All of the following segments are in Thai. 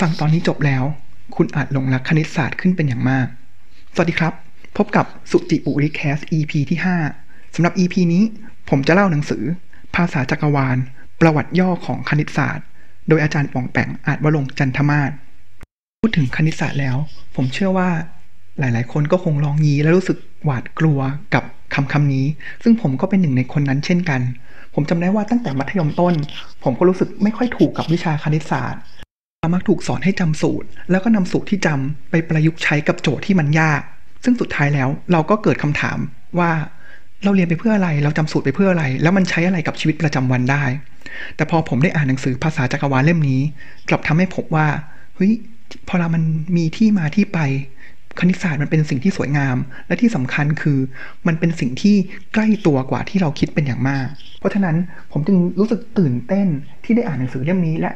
ฟังตอนนี้จบแล้ว คุณอาจหลงรักคณิตศาสตร์ขึ้นเป็นอย่างมาก สวัสดีครับ พบกับสุจิปุริแคส EP ที่ 5สำหรับ EP นี้ผมจะเล่าหนังสือ ภาษาจักรวาล ประวัติย่อของคณิตศาสตร์ โดยอาจารย์ป่องแปงอาจวรงจันทมาศพูดถึงคณิตศาสตร์แล้ว ผมเชื่อว่าหลาย ๆ คนก็คงลองยีและรู้สึกหวาดกลัวกับคำคำนี้ ซึ่งผมก็เป็นหนึ่งในคนนั้นเช่นกัน ผมจำได้ว่าตั้งแต่มัธยมต้น ผมก็รู้สึกไม่ค่อยถูกกับวิชาคณิตศาสตร์ มักถูกสอนให้จำสูตร แล้วก็นำสูตรที่จำไปประยุกต์ใช้กับโจทย์ที่มันยาก ซึ่งสุดท้ายแล้วเราก็เกิดคำถามว่าเราเรียนไปเพื่ออะไร เราจำสูตรไปเพื่ออะไร แล้วมันใช้อะไรกับชีวิตประจำวันได้ แต่พอผมได้อ่านหนังสือภาษาจักรวาลเล่มนี้ กลับทำให้ผมว่าเฮ้ยพอเรามันมีที่มาที่ไป คณิตศาสตร์มันเป็นสิ่งที่สวยงาม และที่สำคัญคือมันเป็นสิ่งที่ใกล้ตัวกว่าที่เราคิดเป็นอย่างมาก เพราะฉะนั้นผมจึงรู้สึกตื่นเต้นที่ได้อ่านหนังสือเล่มนี้และ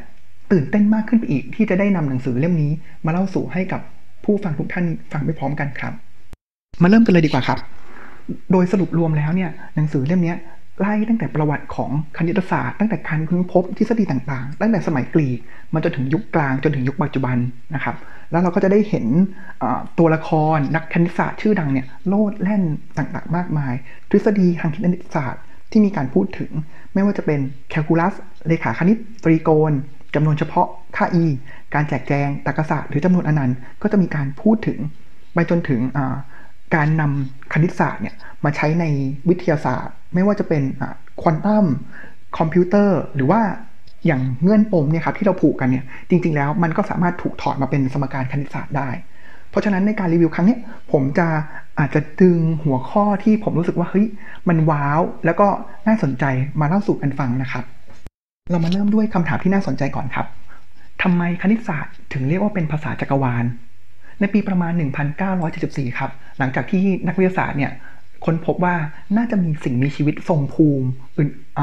ตื่นเต้นมากขึ้นไปอีกที่จะได้นำหนังสือเล่มนี้ มาเล่าสู่ให้กับผู้ฟังทุกท่านฟังไปพร้อมกันครับ มาเริ่มกันเลยดีกว่าครับ โดยสรุปรวมแล้วเนี่ยหนังสือเล่มนี้ไล่ตั้งแต่ประวัติของคณิตศาสตร์ตั้งแต่การค้นพบทฤษฎีต่างๆ ตั้งแต่สมัยกรีกมาจนถึงยุคกลางจนถึงยุคปัจจุบันนะครับ แล้วเราก็จะได้เห็นตัวละครนักคณิตศาสตร์ชื่อดังเนี่ยโลดแล่นต่างๆ มากมาย ทฤษฎีทางคณิตศาสตร์ที่มีการพูดถึง ไม่ว่าจะเป็นแคลคูลัสเลขาคณิตตรีโกณ จำนวนเฉพาะค่า e การแจกแจงตรรกศาสตร์หรือจำนวนอนันต์ก็จะมีการพูดถึงไปจนถึงการนำคณิตศาสตร์เนี่ยมาใช้ในวิทยาศาสตร์ ไม่ว่าจะเป็นควอนตัมคอมพิวเตอร์ หรือว่าอย่างเงื่อนปมเนี่ยครับที่เราผูกกันเนี่ยจริง ๆ แล้วมันก็สามารถถูกถอดมาเป็นสมการคณิตศาสตร์ได้ เพราะฉะนั้นในการรีวิวครั้งนี้ผมจะอาจจะดึงหัวข้อที่ผมรู้สึกว่าเฮ้ยมันว้าว แล้วก็น่าสนใจมาเล่าสู่กันฟังนะครับ เรามาเริ่มด้วยคำถามที่น่าสนใจก่อนครับทำไมคณิตศาสตร์ถึงเรียกว่าเป็นภาษาจักรวาล ในปีประมาณ 1974 ครับ หลังจากที่นักวิทยาศาสตร์เนี่ยค้นพบว่าน่าจะมีสิ่งมีชีวิตทรงภูมิอื่นอ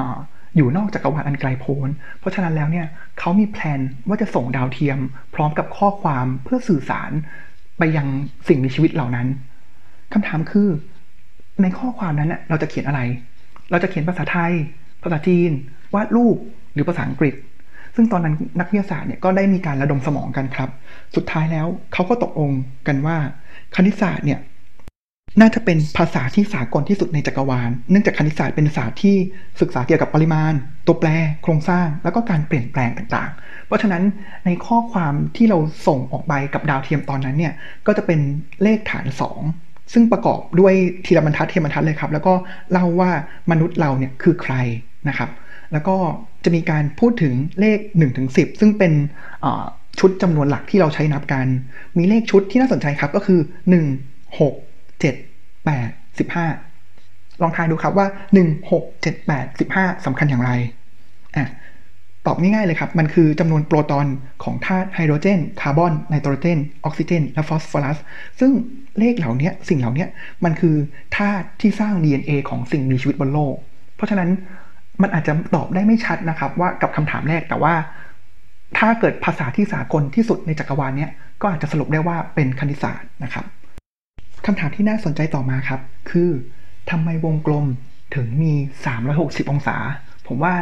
อยู่นอกจักรวาลอันไกลโพ้น เพราะฉะนั้นแล้วเนี่ยเขามีแผนว่าจะส่งดาวเทียม พร้อมกับข้อความเพื่อสื่อสารไปยังสิ่งมีชีวิตเหล่านั้นคำถามคือ ในข้อความนั้นเราจะเขียนอะไร เราจะเขียนภาษาไทย ภาษาจีน วาดรูป หรือภาษาอังกฤษ ซึ่งตอนนั้นนักวิทยาศาสตร์เนี่ยก็ได้มีการระดมสมองกันครับ สุดท้ายแล้วเขาก็ตกลงกันว่า คณิตศาสตร์เนี่ยน่าจะเป็นภาษาที่สากลที่สุดในจักรวาล เนื่องจากคณิตศาสตร์เป็นศาสตร์ที่ศึกษาเกี่ยวกับปริมาณ ตัวแปร โครงสร้าง แล้วก็การเปลี่ยนแปลงต่างๆ เพราะฉะนั้นในข้อความที่เราส่งออกไปกับดาวเทียมตอนนั้นเนี่ย ก็จะเป็นเลขฐาน 2 ซึ่งประกอบด้วยทีละบรรทัดเทียมบรรทัดเลยครับ แล้วก็เล่าว่ามนุษย์เราเนี่ยคือใครนะครับ แล้วก็จะมีการพูดถึงเลข 1-10ถึงซึ่งเป็นชุดจำนวนหลักที่เราใช้นับกัน มีเลขชุดที่น่าสนใจครับก็คือ 1 6เจ็ดแปดสิบห้าลองทายดูครับว่าหนึ่งหกเจ็ดแปดสิบห้าสำคัญอย่างไรอะตอบง่ายๆเลยครับ มันคือจำนวนโปรตอนของธาตุไฮโดรเจน คาร์บอน ไนโตรเจน ออกซิเจน และฟอสฟอรัส ซึ่งเลขเหล่านี้สิ่งเหล่านี้มันคือธาตุที่สร้าง DNA ของสิ่งมีชีวิตบนโลก เพราะฉะนั้น มันอาจจะตอบได้ไม่ชัดนะครับว่ากับคำถามแรกแต่ว่า ถ้าเกิดภาษาที่สากลที่สุดในจักรวาลนี้ก็อาจจะสรุปได้ว่าเป็นคณิตศาสตร์นะครับคำถามที่น่าสนใจต่อมาครับ คือทำไมวงกลมถึงมี 360 องศา ผมว่า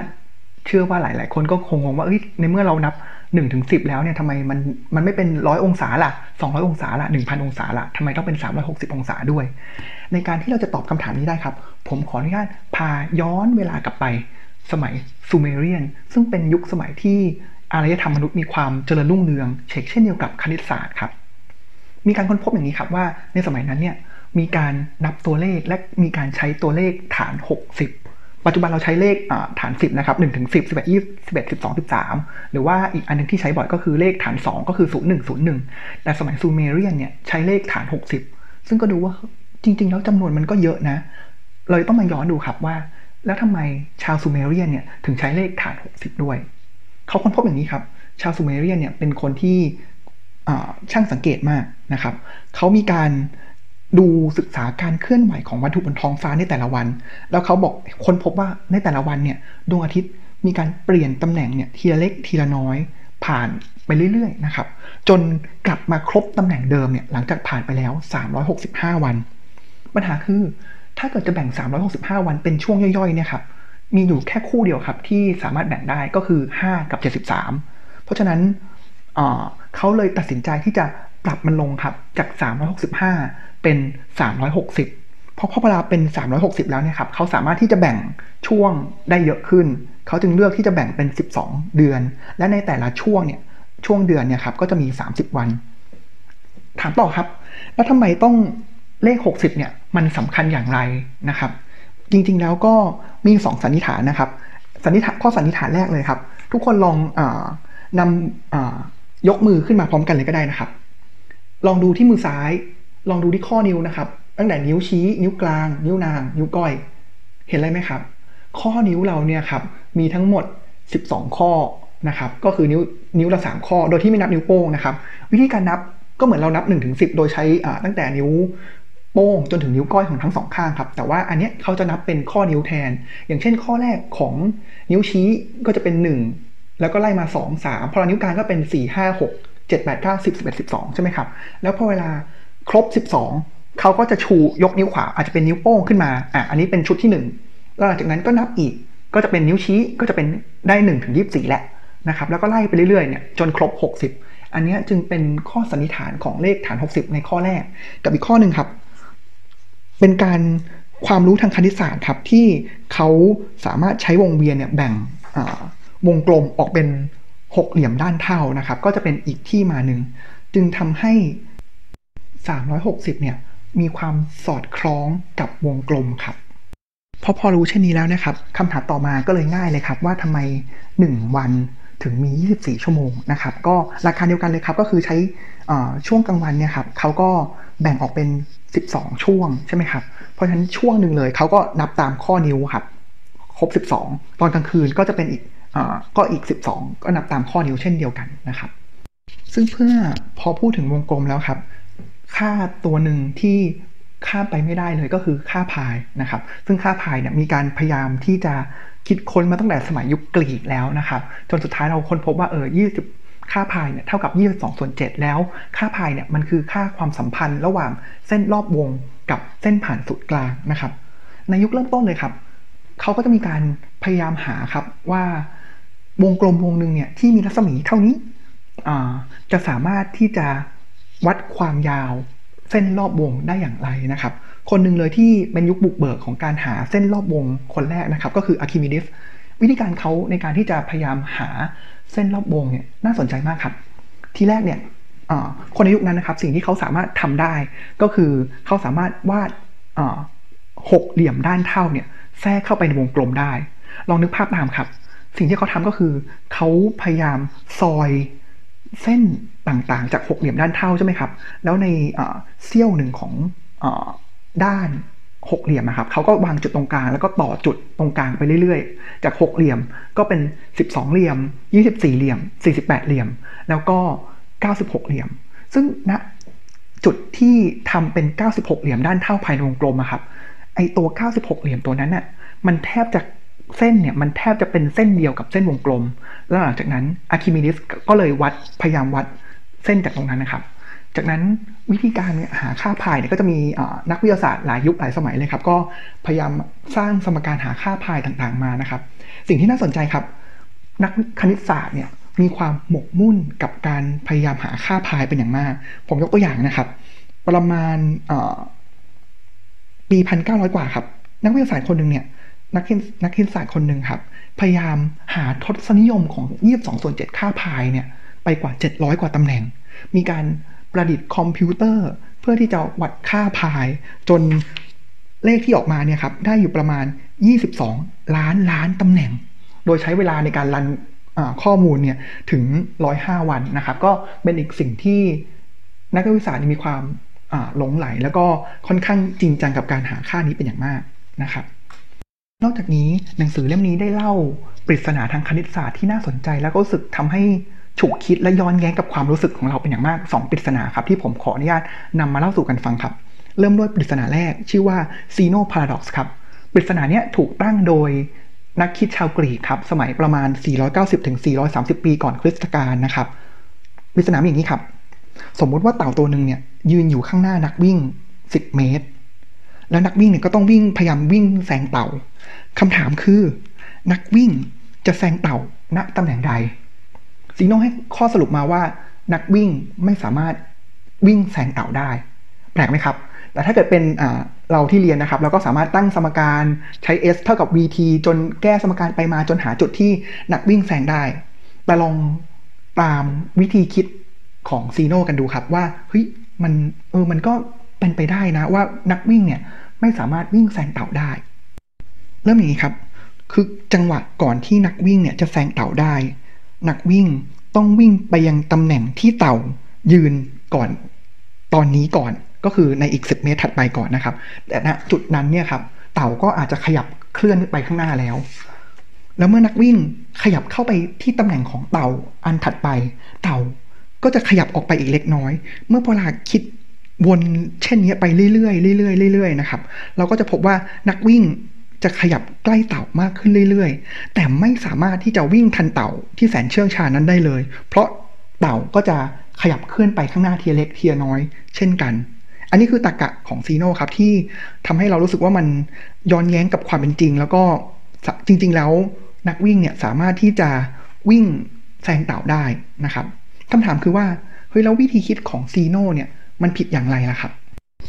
เชื่อว่าหลาย ๆ คนก็คงงงว่าในเมื่อเรานับ 1ถึง10 แล้วเนี่ยทำไมมันมันไม่เป็นร้อยองศาละ200 องศาล่ะ1,000 องศาละทำไมต้องเป็น 360 องศาด้วย ในการที่เราจะตอบคำถามนี้ได้ครับ ผมขออนุญาตพาย้อนเวลากลับไป สมัยซูเมเรียน ซึ่งเป็นยุคสมัยที่อารยธรรมมนุษย์มีความเจริญรุ่งเรืองเช่นเช่นเดียวกับคณิตศาสตร์ครับ มีการค้นพบอย่างนี้ครับว่าในสมัยนั้นเนี่ยมีการนับตัวเลขและมีการใช้ตัวเลขฐาน 60 ปัจจุบันเราใช้เลขฐาน 10 นะครับ1ถึง10 11 20 11 12 13 หรือว่าอีกอันนึงที่ใช้บ่อยก็คือเลขฐาน 2 ก็คือ 0101 แต่สมัยซูเมเรียนเนี่ยใช้เลขฐาน 60 ซึ่งก็ดูว่าจริง ๆ แล้วจำนวนมันก็เยอะนะเลยต้องมาย้อนดูครับว่า แล้วทำไมชาวซูเมเรียนเนี่ยถึงใช้เลขฐาน 60 ด้วย เขาค้นพบอย่างนี้ครับ ชาวซูเมเรียนเนี่ยเป็นคนที่ช่างสังเกตมากนะครับ เขามีการ ดูศึกษาการเคลื่อนไหวของวัตถุบนท้องฟ้าในแต่ละวัน แล้วเขาบอกค้นพบว่าในแต่ละวันเนี่ยดวงอาทิตย์มีการเปลี่ยนตำแหน่งเนี่ยทีละเล็กทีละน้อย ผ่านไปเรื่อยๆนะครับ จนกลับมาครบตำแหน่งเดิมเนี่ยหลังจากผ่านไปแล้ว 365 วัน ปัญหาคือถ้าเกิดจะแบ่ง 365 วันเป็นช่วงย่อยๆเนี่ยครับมีอยู่แค่คู่เดียวครับที่สามารถแบ่งได้ก็คือ 5 กับ 73 เพราะฉะนั้นเขาเลยตัดสินใจที่จะปรับมันลงครับจาก 365 เป็น 360 เพราะพอเวลาเป็น 360 แล้วเนี่ยครับเขาสามารถที่จะแบ่งช่วงได้เยอะขึ้น เขาจึงเลือกที่จะแบ่งเป็น 12 เดือน และในแต่ละช่วงเนี่ยช่วงเดือนเนี่ยครับก็จะมี 30 วัน ถามต่อครับ แล้วทำไมต้องเลข 60เนี่ยมันสำคัญอย่างไรนะครับ จริงๆแล้วก็มีสองสันนิษฐานนะครับสันนิษฐานข้อสันนิษฐานแรกเลยครับ ทุกคนลองอนำยกมือขึ้นมาพร้อมกันเลยก็ได้นะครับ ลองดูที่มือซ้าย ลองดูที่ข้อนิ้วนะครับ ตั้งแต่นิ้วชี้ นิ้วกลาง นิ้วนาง นิ้วก้อย เห็นอะไรไหมครับ ข้อนิ้วเราเนี่ยครับมีทั้งหมด 12 ข้อนะครับก็คือนิ้วนิ้วละ 3 ข้อ โดยที่ไม่นับนิ้วโป้งนะครับวิธีการนับก็เหมือนเรานับ1นถึงสิโดยใช้ตั้งแต่นิ้วโป้งจนถึงนิ้วก้อยของทั้งสองข้างครับ แต่ว่าอันนี้เขาจะนับเป็นข้อนิ้วแทน อย่างเช่น ข้อแรกของนิ้วชี้ก็จะเป็น 1 แล้วก็ไล่มา 2 3 พอนิ้วกลางก็เป็น 4 5 6 7 8 9 10 11 12 ใช่ไหมครับ แล้วพอเวลา ครบ 12 เขาก็จะชูยกนิ้วขวาอาจจะเป็นนิ้วโป้งขึ้นมาอะอันนี้เป็นชุดที่1แล้วหลังจากนั้นก็นับอีกก็จะเป็นนิ้วชี้ก็จะเป็นได้1ถึง24 แหละนะครับแล้วก็ไล่ไปเรื่อยๆเนี่ยจนครบ 60 อันนี้จึงเป็นข้อสันนิษฐานของเลขฐาน 60 ในข้อแรก กับอีกข้อหนึ่งครับ เป็นการความรู้ทางคณิตศาสตร์ครับที่เขาสามารถใช้วงเวียนเนี่ยแบ่งวงกลมออกเป็นหกเหลี่ยมด้านเท่านะครับ ก็จะเป็นอีกที่มาหนึ่งจึงทำให้ 360 เนี่ยมีความสอดคล้องกับวงกลมครับพอพอรู้เช่นนี้แล้วนะครับคำถามต่อมาก็เลยง่ายเลยครับ ว่าทำไม 1 วันถึงมี 24 ชั่วโมงนะครับ ก็ราคาเดียวกันเลยครับ ก็คือใช้ช่วงกลางวันเนี่ยครับเขาก็แบ่งออกเป็น 12 ช่วงใช่ไหมครับ เพราะฉะนั้นช่วงหนึ่งเลยเขาก็นับตามข้อนิ้วครับ ครบ 12 ตอนกลางคืนก็จะเป็นอีกอก็อีก 12 ก็นับตามข้อนิ้วเช่นเดียวกันนะครับ ซึ่งเพื่อพอพูดถึงวงกลมแล้วครับ ค่าตัวหนึ่งที่ข้ามไปไม่ได้เลยก็คือค่าพายนะครับ ซึ่งค่าพายเนี่ยมีการพยายามที่จะคิดค้นมาตั้งแต่สมัยยุคกรีกแล้วนะครับ จนสุดท้ายเราค้นพบว่าเออ 20 ค่าพายเนี่ยเท่ากับ 22ส่วน7แล้ว ค่าพายเนี่ยมันคือค่าความสัมพันธ์ระหว่างเส้นรอบวงกับเส้นผ่านศูนย์กลางนะครับ ในยุคเริ่มต้นเลยครับ เขาก็จะมีการพยายามหาครับว่าวงกลมวงหนึ่งเนี่ยที่มีรัศมีเท่านี้จะสามารถที่จะ วัดความยาวเส้นรอบวงได้อย่างไรนะครับ คนหนึ่งเลยที่เป็นยุคบุกเบิกของการหาเส้นรอบวงคนแรกนะครับ ก็คืออะคิมิดิสวิธีการเขาในการที่จะพยายามหาเส้นรอบวงเนี่ยน่าสนใจมากครับ ทีแรกเนี่ยคนในยุคนั้นนะครับ สิ่งที่เขาสามารถทำได้ ก็คือเขาสามารถวาดหกเหลี่ยมด้านเท่าเนี่ยแทรกเข้าไปในวงกลมได้ ลองนึกภาพตามครับ สิ่งที่เขาทำก็คือเขาพยายามซอย เส้นต่างๆ จากหกเหลี่ยมด้านเท่าใช่ไหมครับ แล้วในเสี้ยวหนึ่งของอด้านหกเหลี่ยมนะครับเขาก็วางจุดตรงกลางแล้วก็ต่อจุดตรงกลางไปเรื่อยๆ จากหกเหลี่ยมก็เป็นสิบสองเหลี่ยมยี่สิบสี่เหลี่ยมสี่สิบแปดเหลี่ยม แล้วก็เก้าสิบหกเหลี่ยม ซึ่งณนะจุดที่ทำเป็นเก้าสิบหกเหลี่ยมด้านเท่าภายในวงกลมอะครับไอตัวเก้าสิบหกเหลี่ยมตัวนั้นน่ะมันแทบจะ เส้นเนี่ยมันแทบจะเป็นเส้นเดียวกับเส้นวงกลม แล้วหลังจากนั้นอะคิมิดิสก็เลยวัดพยายามวัดเส้นจากตรงนั้นนะครับ จากนั้นวิธีการหาค่าพายเนี่ยก็จะมีนักวิทยาศาสตร์หลายยุคหลายสมัยเลยครับ ก็พยายามสร้างสมการหาค่าพายต่างๆมานะครับ สิ่งที่น่าสนใจครับ นักคณิตศาสตร์เนี่ยมีความหมกมุ่นกับการพยายามหาค่าพายเป็นอย่างมาก ผมยกตัวอย่างนะครับ ประมาณปีพันเก้าร้อยกว่าครับ นักวิทยาศาสตร์คนหนึ่งเนี่ย นักนักคณิตศาสตร์คนหนึ่งครับ พยายามหาทศนิยมของ 22 ส่วน 7 ค่าพายเนี่ย ไปกว่า 700 กว่าตำแหน่ง มีการประดิษฐ์คอมพิวเตอร์ เพื่อที่จะวัดค่าพาย จนเลขที่ออกมาเนี่ยครับ ได้อยู่ประมาณ 22 ล้านล้านตำแหน่ง โดยใช้เวลาในการรันข้อมูลเนี่ยถึง 105 วันนะครับ ก็เป็นอีกสิ่งที่นักวิทยาศาสตร์มีความหลงไหล แล้วก็ค่อนข้างจริงจังกับการหาค่านี้เป็นอย่างมากนะครับ นอกจากนี้หนังสือเล่มนี้ได้เล่าปริศนาทางคณิตศาสตร์ที่น่าสนใจ แล้วก็รู้สึกทำให้ฉุกคิดและย้อนแย้งกับความรู้สึกของเราเป็นอย่างมาก 2 ปริศนาครับ ที่ผมขออนุญาตนำมาเล่าสู่กันฟังครับ เริ่มด้วยปริศนาแรก ชื่อว่า Zeno Paradox ครับปริศนาเนี้ยถูกตั้งโดยนักคิดชาวกรีกครับ สมัยประมาณ 490ถึง430 ปีก่อนคริสตกาลนะครับปริศนาอย่างนี้ครับ สมมุติว่าเต่าตัวหนึ่งเนี่ยยืนอยู่ข้างหน้านักวิ่ง 10 เมตร แล้วนักวิ่งเนี่ยก็ต้องวิ่งพยายามวิ่งแซงเต่า คำถามคือ นักวิ่งจะแซงเต่าณตำแหน่งใดซีโนให้ข้อสรุปมาว่า นักวิ่งไม่สามารถวิ่งแซงเต่าได้ แปลกไหมครับ แต่ถ้าเกิดเป็นเราที่เรียนนะครับ เราก็สามารถตั้งสมการใช้ s เท่ากับ vt จนแก้สมการไปมาจนหาจุดที่นักวิ่งแซงได้ แต่ลองตามวิธีคิดของซีโนกันดูครับว่าเฮ้ยมันเออมันก็เป็นไปได้นะว่านักวิ่งเนี่ยไม่สามารถวิ่งแซงเต่าได้ เริ่มอย่างนี้ครับ คือจังหวะก่อนที่นักวิ่งเนี่ยจะแซงเต่าได้ นักวิ่งต้องวิ่งไปยังตำแหน่งที่เต่ายืนก่อน ตอนนี้ก่อนก็คือในอีก 10 เมตรถัดไปก่อนนะครับ แต่ณจุดนั้นเนี่ยครับ เต่าก็อาจจะขยับเคลื่อนไปข้างหน้าแล้ว แล้วเมื่อนักวิ่งขยับเข้าไปที่ตำแหน่งของเต่าอันถัดไป เต่าก็จะขยับออกไปอีกเล็กน้อย เมื่อพอเราคิดวนเช่นนี้ไปเรื่อยๆเรื่อยๆเรื่อยๆนะครับ เราก็จะพบว่านักวิ่ง จะขยับใกล้เต่ามากขึ้นเรื่อยๆ แต่ไม่สามารถที่จะวิ่งทันเต่าที่แสนเชื่องชานั้นได้เลย เพราะเต่าก็จะขยับเคลื่อนไปข้างหน้าเทียเล็กเทียน้อย เช่นกัน อันนี้คือตรกกะของซีโน่ครับที่ทำให้เรารู้สึกว่ามันย้อนแย้งกับความเป็นจริง แล้วก็จริง ๆ แล้วนักวิ่งเนี่ยสามารถที่จะวิ่งแซงเต่าได้นะครับคำถามคือว่าเฮ้ยแล้ววิธีคิดของซีโน่เนี่ยมันผิดอย่างไรล่ะครับ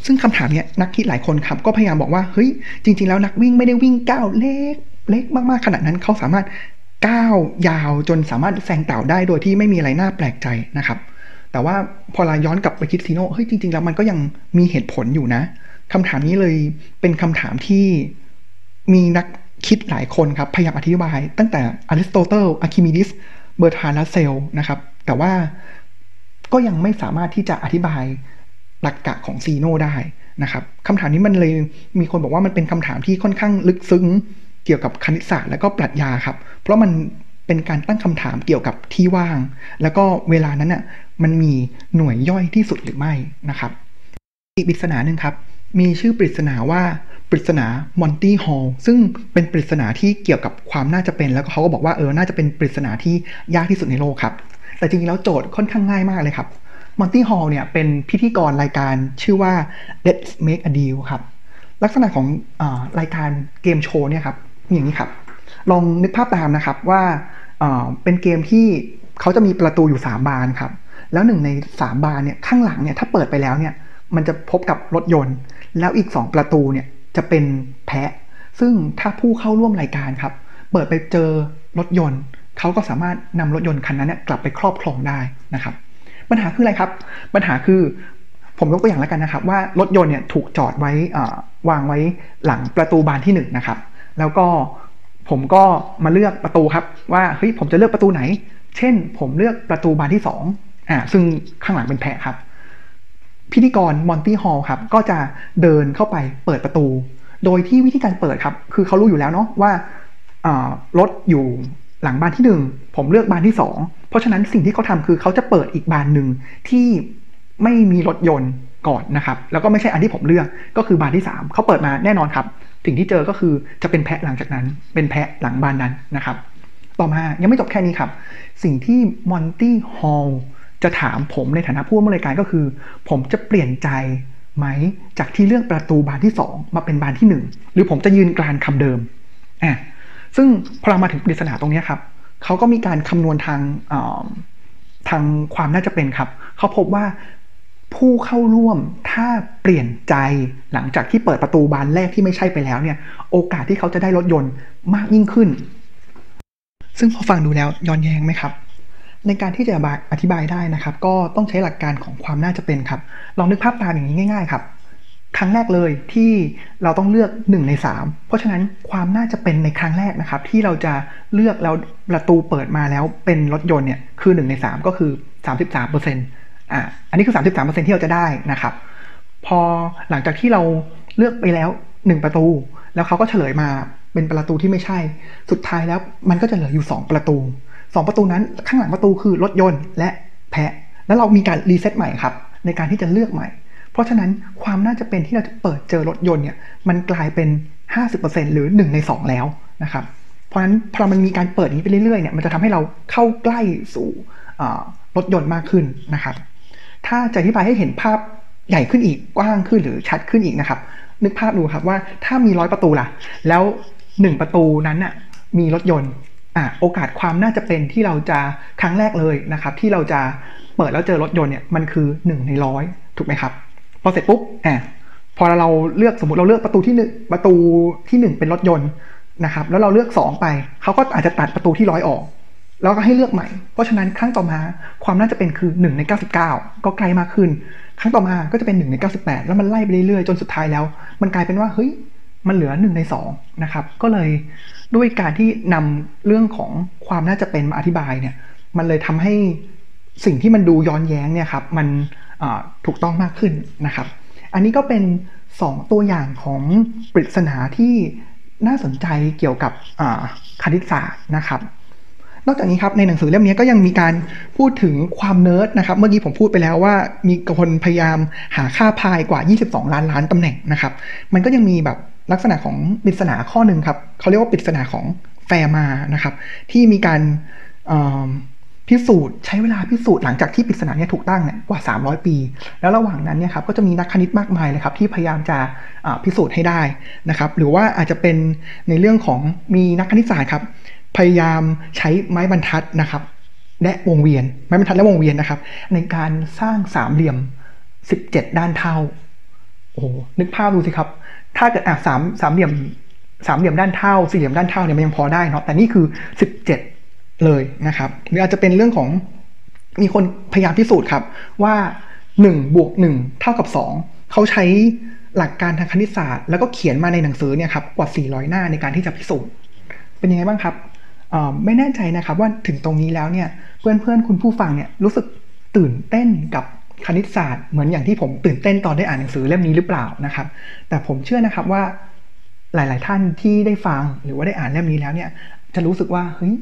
ซึ่งคำถามเนี้ยนักคิดหลายคนครับก็พยายามบอกว่าเฮ้ยจริง ๆ แล้วนักวิ่งไม่ได้วิ่งก้าวเล็กเล็กมากๆขนาดนั้นเขาสามารถก้าวยาวจนสามารถแซงเต่าได้โดยที่ไม่มีอะไรน่าแปลกใจนะครับ แต่ว่าพอเราย้อนกลับไปคิดซีโน่เฮ้ยจริง ๆ แล้วมันก็ยังมีเหตุผลอยู่นะคำถามนี้เลยเป็นคำถามที่มีนักคิดหลายคนครับ พยายามอธิบาย ตั้งแต่อริสโตเติลอาร์คิมิดีสเบอร์ทรานด์ รัสเซลล์นะครับ แต่ว่าก็ยังไม่สามารถที่จะอธิบาย หลักกะของซีโนได้นะครับคำถามนี้มันเลยมีคนบอกว่ามันเป็นคำถามที่ค่อนข้างลึกซึ้งเกี่ยวกับคณิตศาสตร์และก็ปรัชญาครับ เพราะมันเป็นการตั้งคำถามเกี่ยวกับที่ว่าง แล้วก็เวลานั้นอะมันมีหน่วยย่อยที่สุดหรือไม่นะครับอีกปริศนาหนึ่งครับ มีชื่อปริศนาว่าปริศนามอนตี้ฮอลซึ่งเป็นปริศนาที่เกี่ยวกับความน่าจะเป็น แล้วเขาก็บอกว่าเออน่าจะเป็นปริศนาที่ยากที่สุดในโลกครับ แต่จริงๆแล้วโจทย์ค่อนข้างง่ายมากเลยครับ มอนตี้ฮอลเนี่ยเป็นพิธีกรรายการชื่อว่า Let's Make a Deal ครับ ลักษณะของอรายการเกมโชว์เนี่ยครับอย่างนี้ครับ ลองนึกภาพตามนะครับว่าเป็นเกมที่เขาจะมีประตูอยู่ 3 บานครับ แล้วหนึ่งใน 3 บานเนี่ยข้างหลังเนี่ยถ้าเปิดไปแล้วเนี่ยมันจะพบกับรถยนต์ แล้วอีก 2 ประตูเนี่ยจะเป็นแพะ ซึ่งถ้าผู้เข้าร่วมรายการครับ เปิดไปเจอรถยนต์ เขาก็สามารถนำรถยนต์คันนั้นเนี่ยกลับไปครอบครองได้นะครับ ปัญหาคืออะไรครับ ปัญหาคือผมยกตัวอย่างแล้วกันนะครับ ว่ารถยนต์เนี่ยถูกจอดไว้วางไว้หลังประตูบานที่1นนะครับ แล้วก็ผมก็มาเลือกประตูครับ ว่าเฮ้ยผมจะเลือกประตูไหน เช่น ผมเลือกประตูบานที่2อ่าซึ่งข้างหลังเป็นแพะครับ พิธีกรมอนตี้ฮอลครับ ก็จะเดินเข้าไปเปิดประตู โดยที่วิธีการเปิดครับ คือเขารู้อยู่แล้วเนาะว่ารถอยู่ หลังบานที่ 1 ผมเลือกบานที่ 2 เพราะฉะนั้นสิ่งที่เขาทาคือเขาจะเปิดอีกบานหนึ่งที่ไม่มีรถยนต์ก่อนนะครับ แล้วก็ไม่ใช่อันที่ผมเลือกก็คือบานที่ 3 เขาเปิดมาแน่นอนครับ สิ่งที่เจอก็คือจะเป็นแพะหลังจากนั้น เป็นแพะหลังบานนั้นนะครับ ต่อมายังไม่จบแค่นี้ครับ สิ่งที่มอนตี้ฮอลจะถามผมในฐานะผู้อำนวยการก็คือ ผมจะเปลี่ยนใจไหมจากที่เลือกประตูบานที่ 2 มาเป็นบานที่ 1 หรือผมจะยืนกรานคำเดิมอะ ซึ่งพอเรามาถึงปริศนาตรงนี้ครับเขาก็มีการคำนวณทางทางความน่าจะเป็นครับเขาพบว่าผู้เข้าร่วมถ้าเปลี่ยนใจหลังจากที่เปิดประตูบานแรกที่ไม่ใช่ไปแล้วเนี่ย โอกาสที่เขาจะได้รถยนต์มากยิ่งขึ้น ซึ่งพอฟังดูแล้วย้อนแย้งไหมครับ ในการที่จะอธิบายได้นะครับ ก็ต้องใช้หลักการของความน่าจะเป็นครับ ลองนึกภาพตามอย่างนี้ง่าย ๆ ครับ ครั้งแรกเลยที่เราต้องเลือก 1 ใน 3 เพราะฉะนั้นความน่าจะเป็นในครั้งแรกนะครับ ที่เราจะเลือกแล้วประตูเปิดมาแล้วเป็นรถยนต์เนี่ยคือ 1 ใน 3 ก็คือ 33%อ่าอันนี้คือ 33%ที่เราจะได้นะครับ พอหลังจากที่เราเลือกไปแล้ว 1 ประตู แล้วเขาก็เฉลยมาเป็นประตูที่ไม่ใช่ สุดท้ายแล้วมันก็จะเหลืออยู่ 2 ประตู 2 ประตูนั้นข้างหลังประตูคือรถยนต์และแพะ แล้วเรามีการ reset ใหม่ครับในการที่จะเลือกใหม่ เพราะฉะนั้นความน่าจะเป็นที่เราจะเปิดเจอรถยนต์เนี่ยมันกลายเป็น 50%หรือ 1 ใน 2 แล้วนะครับเพราะฉะนั้นพอมันมีการเปิดนี้ไปเรื่อยๆเนี่ยมันจะทำให้เราเข้าใกล้สู่รถยนต์มากขึ้นนะครับ ถ้าจะอธิบายให้เห็นภาพใหญ่ขึ้นอีกกว้างขึ้นหรือชัดขึ้นอีกนะครับ นึกภาพดูครับว่าถ้ามีร้อยประตูล่ะ แล้วหนึ่งประตูนั้นน่ะมีรถยนต์อะโอกาสความน่าจะเป็นที่เราจะครั้งแรกเลยนะครับ ที่เราจะเปิดแล้วเจอรถยนต์เนี่ยมันคือ 1 ในร้อยถูกไหมครับ พอเสร็จปุ๊บอะพอเราเลือกสมมติเราเลือกประตูที่หนึ่งประตูที่หนึ่งเป็นรถยนต์นะครับ แล้วเราเลือกสองไปเขาก็อาจจะตัดประตูที่ร้อยออกแล้วก็ให้เลือกใหม่ เพราะฉะนั้นครั้งต่อมาความน่าจะเป็นคือ1ใน99 ก็ไกลมากขึ้น ครั้งต่อมาก็จะเป็น1ใน98 แล้วมันไล่ไปเรื่อยๆ จนสุดท้ายแล้ว มันกลายเป็นว่าเฮ้ยมันเหลือ1ใน2นะครับ ก็เลยด้วยการที่นำเรื่องของความน่าจะเป็นมาอธิบายเนี่ย มันเลยทำให้สิ่งที่มันดูย้อนแย้งเนี่ยครับ มัน ถูกต้องมากขึ้นนะครับ อันนี้ก็เป็น 2 ตัวอย่างของปริศนาที่น่าสนใจเกี่ยวกับคณิตศาสตร์นะครับ นอกจากนี้ครับในหนังสือเล่มนี้ก็ยังมีการพูดถึงความเนิร์ดนะครับ เมื่อกี้ผมพูดไปแล้วว่ามีคนพยายามหาค่าพายกว่า 22 ล้านล้านตำแหน่งนะครับ มันก็ยังมีแบบลักษณะของปริศนาข้อหนึ่งครับเขาเรียกว่าปริศนาของแฟร์มานะครับ ที่มีการ พิสูจน์ใช้เวลาพิสูจน์หลังจากที่ปริศนานี้ถูกตั้งเนี่ยกว่า 300 ปี แล้วระหว่างนั้นเนี่ยครับก็จะมีนักคณิตมากมายเลยครับที่พยายามจะพิสูจน์ให้ได้นะครับหรือว่าอาจจะเป็นในเรื่องของมีนักคณิตศาสตร์ครับพยายามใช้ไม้บรรทัดนะครับและวงเวียนไม้บรรทัดและวงเวียนนะครับ ในการสร้างสามเหลี่ยมสิบเจ็ดด้านเท่าโอ้นึกภาพดูสิครับ ถ้าเกิดอะสามสามเหลี่ยมสามเหลี่ยมด้านเท่าสี่เหลี่ยมด้านเท่าเนี่ยมันยังพอได้เนาะแต่นี่คือสิบ เลยนะครับหรืออาจจะเป็นเรื่องของมีคนพยายามพิสูจน์ครับว่าหนึ่งบวกหนึ่งเท่ากับสองเขาใช้หลักการทางคณิตศาสตร์ แล้วก็เขียนมาในหนังสือเนี่ยครับกว่า 400 หน้าในการที่จะพิสูจน์ เป็นยังไงบ้างครับไม่แน่ใจนะครับว่าถึงตรงนี้แล้วเนี่ยเพื่อนเพื่อนคุณผู้ฟังเนี่ยรู้สึกตื่นเต้นกับคณิตศาสตร์ เหมือนอย่างที่ผมตื่นเต้นตอนได้อ่านหนังสือเล่มนี้หรือเปล่านะครับ แต่ผมเชื่อนะครับว่าหลาย ๆ ท่านที่ได้ฟังหรือว่าได้อ่านเล่มนี้แล้วเนี่ยจะรู้สึกว่าเฮ้ย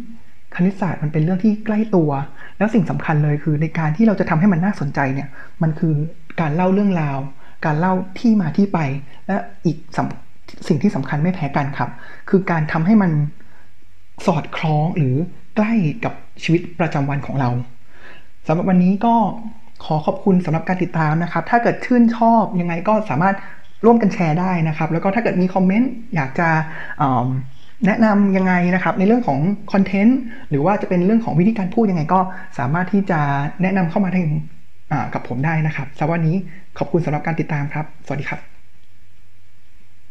คณิตศาสตร์มันเป็นเรื่องที่ใกล้ตัว แล้วสิ่งสำคัญเลยคือในการที่เราจะทำให้มันน่าสนใจเนี่ยมันคือการเล่าเรื่องราว การเล่าที่มาที่ไป และอีกสิ่งที่สำคัญไม่แพ้กันครับ คือการทำให้มันสอดคล้องหรือใกล้กับชีวิตประจำวันของเราสำหรับวันนี้ก็ขอขอบคุณสำหรับการติดตามนะครับ ถ้าเกิดชื่นชอบยังไงก็สามารถร่วมกันแชร์ได้นะครับ แล้วก็ถ้าเกิดมีคอมเมนต์อยากจะ แนะนำยังไงนะครับในเรื่องของคอนเทนต์หรือว่าจะเป็นเรื่องของวิธีการพูดยังไงก็สามารถที่จะแนะนำเข้ามาถึงกับผมได้นะครับสำหรับวันนี้ขอบคุณสำหรับการติดตามครับ สวัสดีครับ